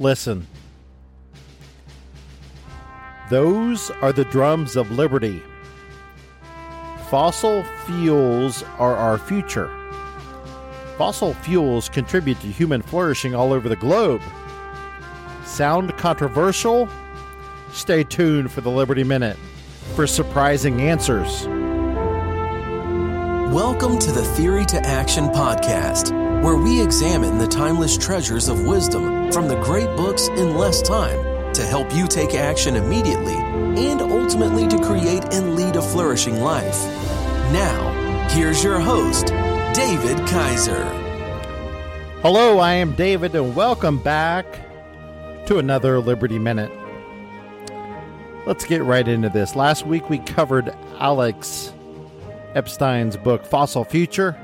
Listen. Those are the drums of liberty. Fossil fuels are our future. Fossil fuels contribute to human flourishing all over the globe. Sound controversial? Stay tuned for the Liberty Minute for surprising answers. Welcome to the Theory to Action podcast, where we examine the timeless treasures of wisdom from the great books in less time to help you take action immediately and ultimately to create and lead a flourishing life. Now, here's your host, David Kaiser. Hello, I am David, and welcome back to another Liberty Minute. Let's get right into this. Last week we covered Alex Epstein's book, Fossil Future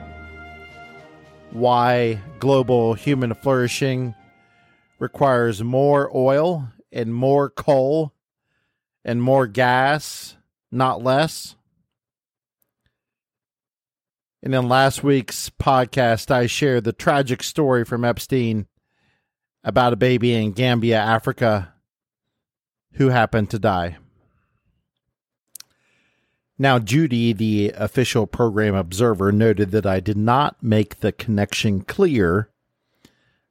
Why Global Human Flourishing Requires More Oil and More Coal and More Gas, not less. And in last week's podcast, I shared the tragic story from Epstein about a baby in Gambia, Africa, who happened to die. Now, Judy, the official program observer, noted that I did not make the connection clear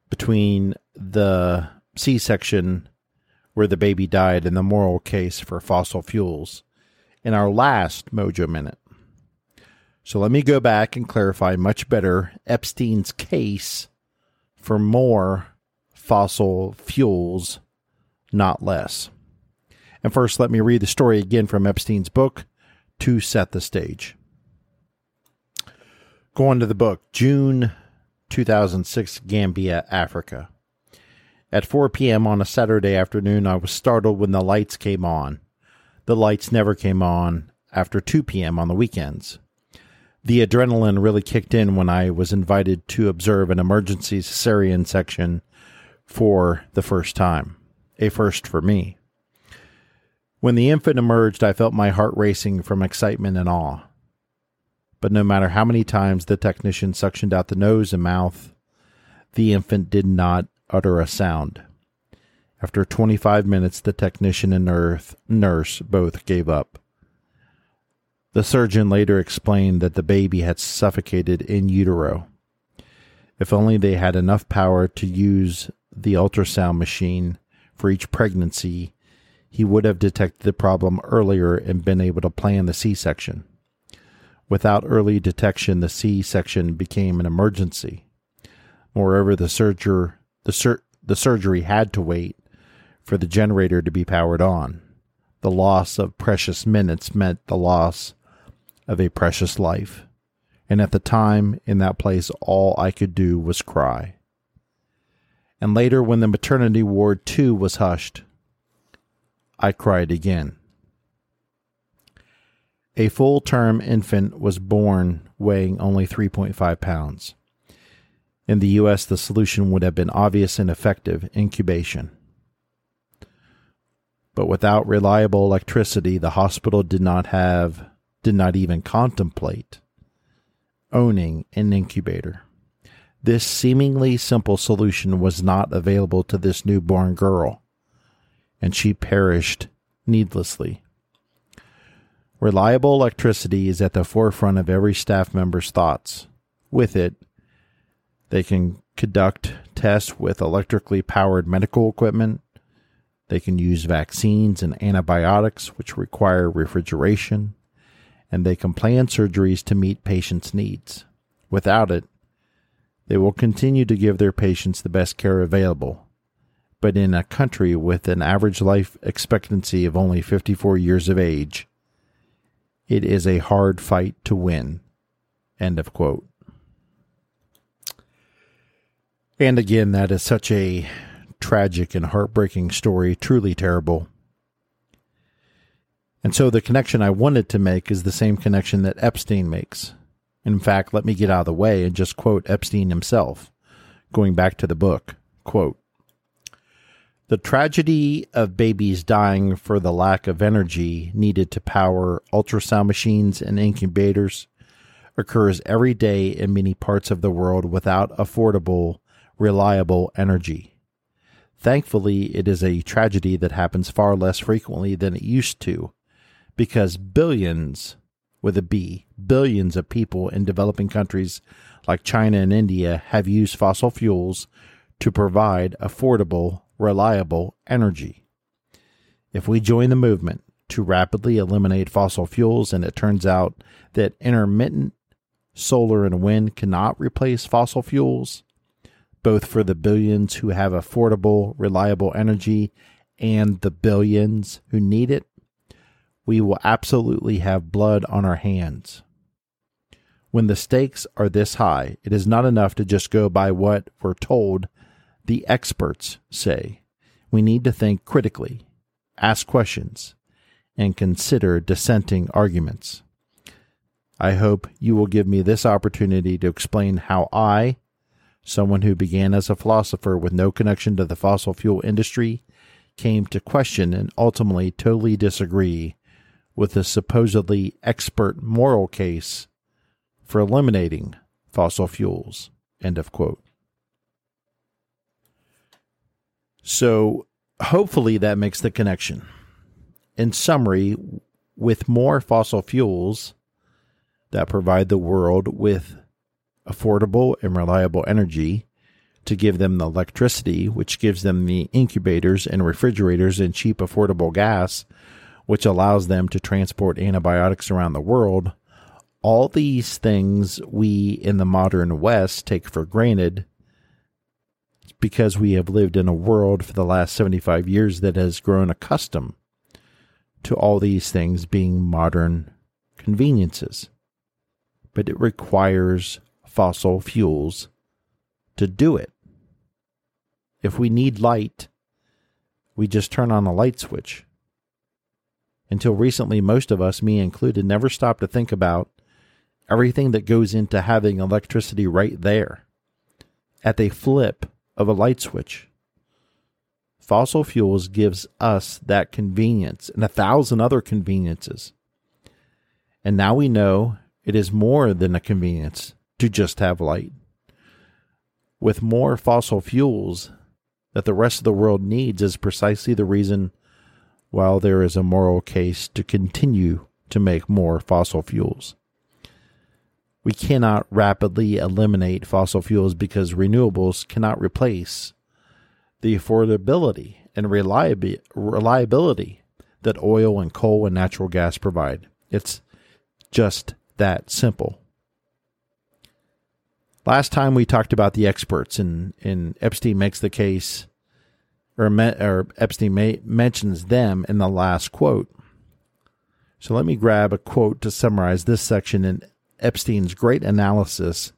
between the C section where the baby died and the moral case for fossil fuels in our last Mojo Minute. So let me go back and clarify much better Epstein's case for more fossil fuels, not less. And first, let me read the story again from Epstein's book to set the stage. Going to the book, June 2006, Gambia, Africa. At 4 p.m. on a Saturday afternoon, I was startled when the lights came on. The lights never came on after 2 p.m. on the weekends. The adrenaline really kicked in when I was invited to observe an emergency cesarean section for the first time, a first for me. When the infant emerged, I felt my heart racing from excitement and awe. But no matter how many times the technician suctioned out the nose and mouth, the infant did not utter a sound. After 25 minutes, the technician and nurse both gave up. The surgeon later explained that the baby had suffocated in utero. If only they had enough power to use the ultrasound machine for each pregnancy, he would have detected the problem earlier and been able to plan the C section. Without early detection, the C section became an emergency. Moreover, the, surger, the, sur- the surgery had to wait for the generator to be powered on. The loss of precious minutes meant the loss of a precious life. And at the time, in that place, all I could do was cry. And later, when the maternity ward too was hushed, I cried again. A full term infant was born weighing only 3.5 pounds. In the U.S., the solution would have been obvious and effective incubation. But without reliable electricity, the hospital did not have, did not even contemplate owning an incubator. This seemingly simple solution was not available to this newborn girl and she perished needlessly. Reliable electricity is at the forefront of every staff member's thoughts. With it, they can conduct tests with electrically powered medical equipment. They can use vaccines and antibiotics, which require refrigeration. And they can plan surgeries to meet patients' needs. Without it, they will continue to give their patients the best care available, but in a country with an average life expectancy of only 54 years of age, it is a hard fight to win. End of quote. And again, that is such a tragic and heartbreaking story, truly terrible. And so the connection I wanted to make is the same connection that Epstein makes. In fact, let me get out of the way and just quote Epstein himself, going back to the book. Quote, the tragedy of babies dying for the lack of energy needed to power ultrasound machines and incubators occurs every day in many parts of the world without affordable, reliable energy. Thankfully, it is a tragedy that happens far less frequently than it used to because billions, with a B, billions of people in developing countries like China and India have used fossil fuels to provide affordable, reliable energy. If we join the movement to rapidly eliminate fossil fuels and it turns out that intermittent solar and wind cannot replace fossil fuels, both for the billions who have affordable, reliable energy and the billions who need it, we will absolutely have blood on our hands. When the stakes are this high, it is not enough to just go by what we're told the experts say. We need to think critically, ask questions, and consider dissenting arguments. I hope you will give me this opportunity to explain how I, someone who began as a philosopher with no connection to the fossil fuel industry, came to question and ultimately totally disagree with the supposedly expert moral case for eliminating fossil fuels. End of quote. So hopefully that makes the connection. In summary, with more fossil fuels that provide the world with affordable and reliable energy to give them the electricity, which gives them the incubators and refrigerators and cheap, affordable gas, which allows them to transport antibiotics around the world, all these things we in the modern West take for granted because we have lived in a world for the last 75 years that has grown accustomed to all these things being modern conveniences. But it requires fossil fuels to do it. If we need light, we just turn on a light switch. Until recently, most of us, me included, never stopped to think about everything that goes into having electricity right there at the flip of a light switch. Fossil fuels gives us that convenience and a thousand other conveniences. And now we know it is more than a convenience to just have light. With more fossil fuels that the rest of the world needs is precisely the reason why there is a moral case to continue to make more fossil fuels we cannot rapidly eliminate fossil fuels because renewables cannot replace the affordability and reliability that oil and coal and natural gas provide. It's just that simple. Last time we talked about the experts, and, and Epstein makes the case, or, or Epstein may, mentions them in the last quote. So let me grab a quote to summarize this section in Epstein's great analysis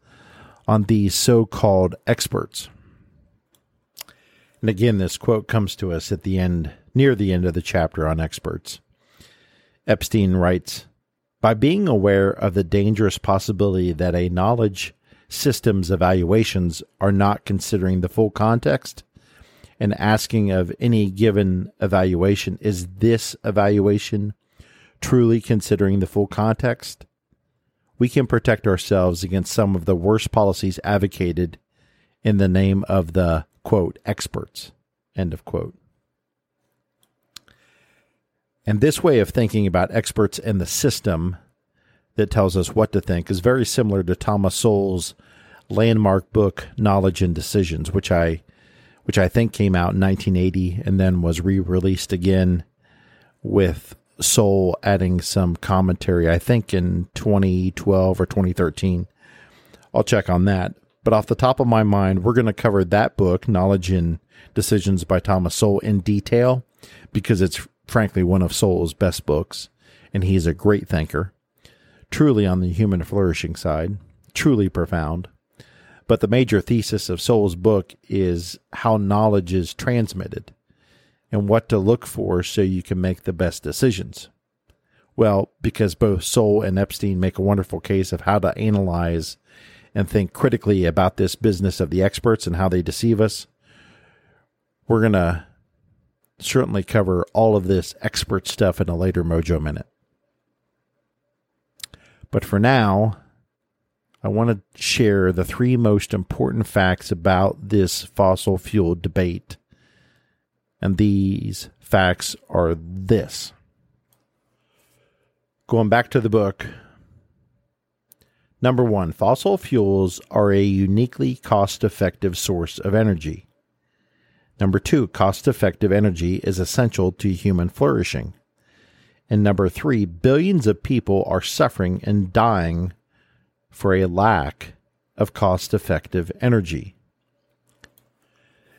on these so called experts. And again, this quote comes to us at the end, near the end of the chapter on experts. Epstein writes By being aware of the dangerous possibility that a knowledge system's evaluations are not considering the full context and asking of any given evaluation, is this evaluation truly considering the full context? We can protect ourselves against some of the worst policies advocated in the name of the quote experts end of quote. And this way of thinking about experts and the system that tells us what to think is very similar to Thomas Sowell's landmark book Knowledge and Decisions which I which I think came out in 1980 and then was re-released again with Sowell adding some commentary, I think in 2012 or 2013. I'll check on that. But off the top of my mind, we're going to cover that book, Knowledge and Decisions by Thomas Sowell, in detail because it's frankly one of Sowell's best books, and he's a great thinker, truly on the human flourishing side, truly profound. But the major thesis of Sowell's book is how knowledge is transmitted and what to look for so you can make the best decisions. Well, because both Sowell and Epstein make a wonderful case of how to analyze and think critically about this business of the experts and how they deceive us, we're going to certainly cover all of this expert stuff in a later Mojo Minute. But for now, I want to share the three most important facts about this fossil fuel debate And these facts are this. Going back to the book, number one, fossil fuels are a uniquely cost effective source of energy. Number two, cost effective energy is essential to human flourishing. And number three, billions of people are suffering and dying for a lack of cost effective energy.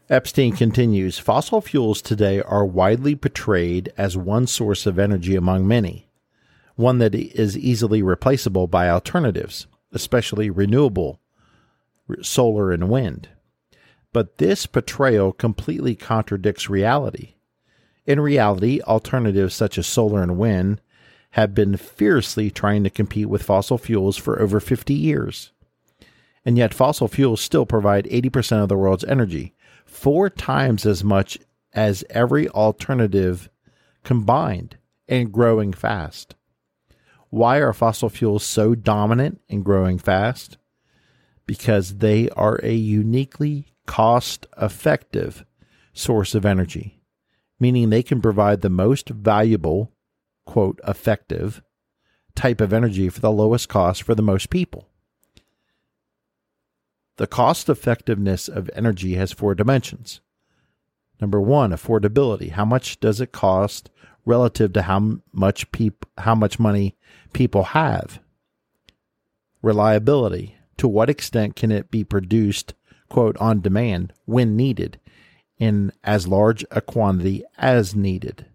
Epstein continues Fossil fuels today are widely portrayed as one source of energy among many, one that is easily replaceable by alternatives, especially renewable solar and wind. But this portrayal completely contradicts reality. In reality, alternatives such as solar and wind have been fiercely trying to compete with fossil fuels for over 50 years. And yet, fossil fuels still provide 80% of the world's energy, four times as much as every alternative combined, and growing fast. Why are fossil fuels so dominant and growing fast? Because they are a uniquely cost effective source of energy meaning they can provide the most valuable, quote, effective type of energy for the lowest cost for the most people. The cost effectiveness of energy has four dimensions. Number one, affordability. How much does it cost relative to how much peop- how much money people have? Reliability. To what extent can it be produced, quote, on demand when needed? in as large a quantity as needed.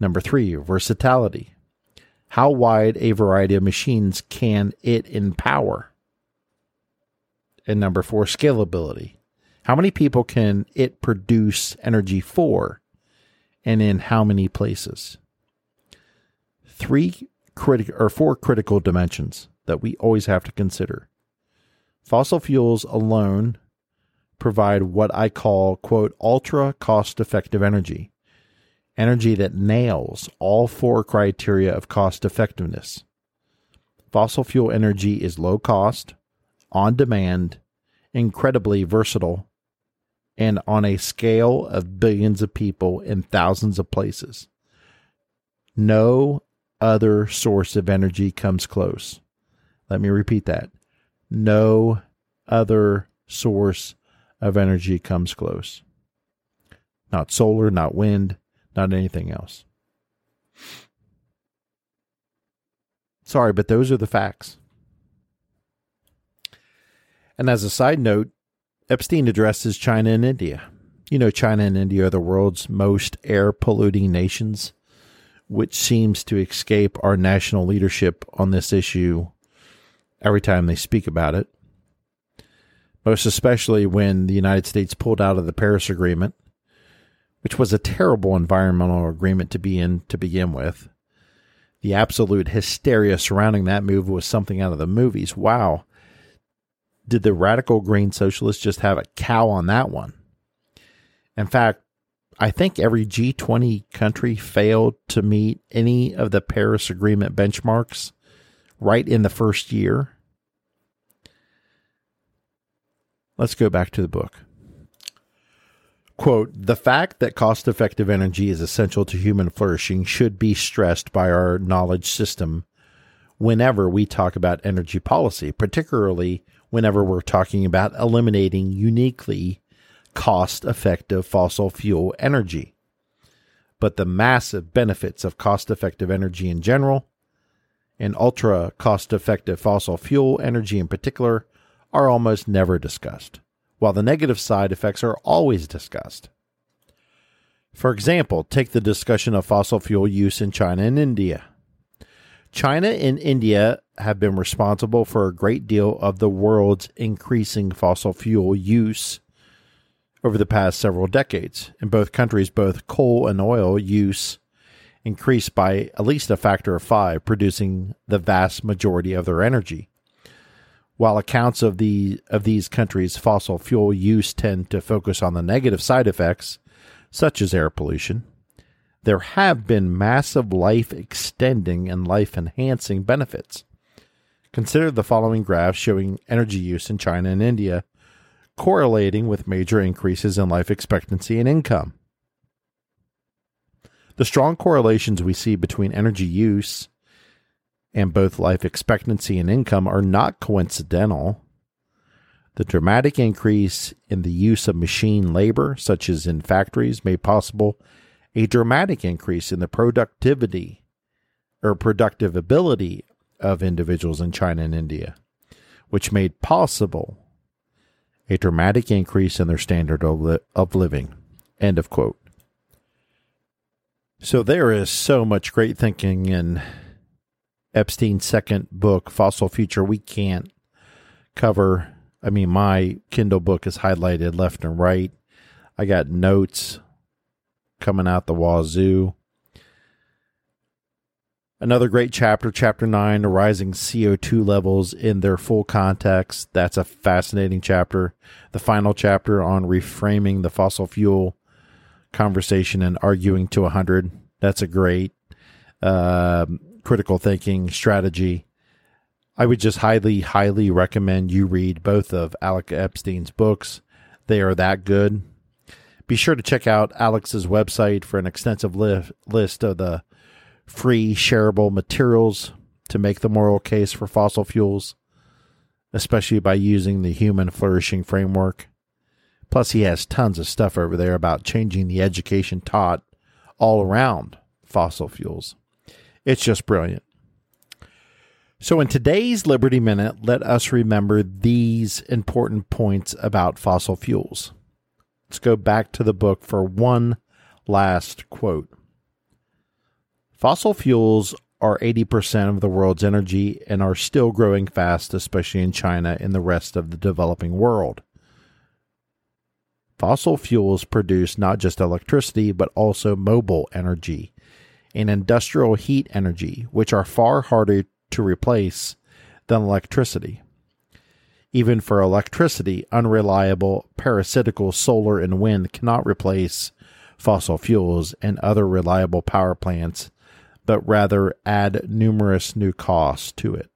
Number three, versatility. How wide a variety of machines can it empower? And number four, scalability. How many people can it produce energy for and in how many places? Three critical or four critical dimensions that we always have to consider. Fossil fuels alone provide what I call, quote, ultra cost effective energy. Energy that nails all four criteria of cost effectiveness. Fossil fuel energy is low cost, on demand, incredibly versatile, and on a scale of billions of people in thousands of places. No other source of energy comes close. Let me repeat that. No other source of energy comes close. Not solar, not wind, not anything else. Sorry, but those are the facts. And as a side note, Epstein addresses China and India. You know, China and India are the world's most air polluting nations, which seems to escape our national leadership on this issue every time they speak about it most especially when the United States pulled out of the Paris Agreement, which was a terrible environmental agreement to be in to begin with. The absolute hysteria surrounding that move was something out of the movies. Wow. Did the radical green socialists just have a cow on that one? In fact, I think every G20 country failed to meet any of the Paris Agreement benchmarks right in the first year. Let's go back to the book. Quote The fact that cost effective energy is essential to human flourishing should be stressed by our knowledge system whenever we talk about energy policy, particularly whenever we're talking about eliminating uniquely cost effective fossil fuel energy. But the massive benefits of cost effective energy in general and ultra cost effective fossil fuel energy in particular are almost never discussed, while the negative side effects are always discussed. For example, take the discussion of fossil fuel use in China and India. China and India have been responsible for a great deal of the world's increasing fossil fuel use over the past several decades. In both countries, both coal and oil use increased by at least a factor of five, producing the vast majority of their energy. While accounts of the of these countries' fossil fuel use tend to focus on the negative side effects, such as air pollution, there have been massive life extending and life enhancing benefits. Consider the following graphs showing energy use in China and India correlating with major increases in life expectancy and income. The strong correlations we see between energy use and both life expectancy and income are not coincidental. The dramatic increase in the use of machine labor, such as in factories, made possible a dramatic increase in the productivity or productive ability of individuals in China and India, which made possible a dramatic increase in their standard of, li- of living. End of quote. So there is so much great thinking in Epstein's second book, Fossil Future. We can't cover. I mean, my Kindle book is highlighted left and right. I got notes coming out the wazoo. Another great chapter, chapter nine, the rising CO2 levels in their full context. That's a fascinating chapter. The final chapter on reframing the fossil fuel conversation and arguing to 100. That's a great uh, critical thinking strategy. I would just highly, highly recommend you read both of Alex Epstein's books. They are that good. Be sure to check out Alex's website for an extensive li- list of the free shareable materials to make the moral case for fossil fuels, especially by using the human flourishing framework. Plus, he has tons of stuff over there about changing the education taught all around fossil fuels. It's just brilliant. So, in today's Liberty Minute, let us remember these important points about fossil fuels. Let's go back to the book for one last quote. Fossil fuels are 80% of the world's energy and are still growing fast, especially in China and the rest of the developing world. Fossil fuels produce not just electricity, but also mobile energy and industrial heat energy, which are far harder to replace than electricity. Even for electricity, unreliable parasitical solar and wind cannot replace fossil fuels and other reliable power plants but rather add numerous new costs to it.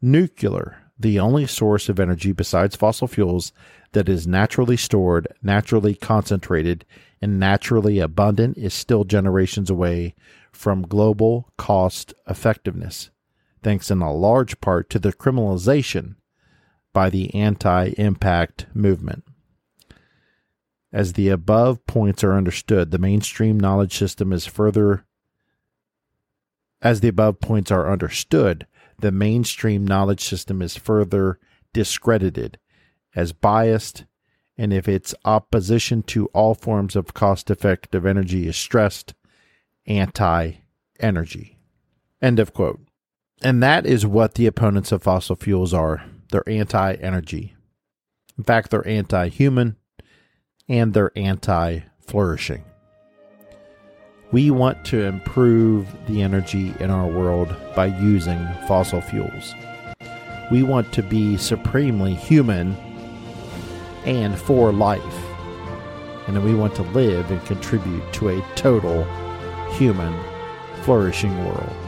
Nuclear, the only source of energy besides fossil fuels that is naturally stored, naturally concentrated, and naturally abundant, is still generations away from global cost effectiveness, thanks in a large part to the criminalization by the anti impact movement. As the above points are understood, the mainstream knowledge system is further as the above points are understood, the mainstream knowledge system is further discredited as biased, and if its opposition to all forms of cost effective energy is stressed, anti energy. End of quote. And that is what the opponents of fossil fuels are. They're anti energy. In fact, they're anti human and they're anti flourishing. We want to improve the energy in our world by using fossil fuels. We want to be supremely human and for life. And we want to live and contribute to a total human flourishing world.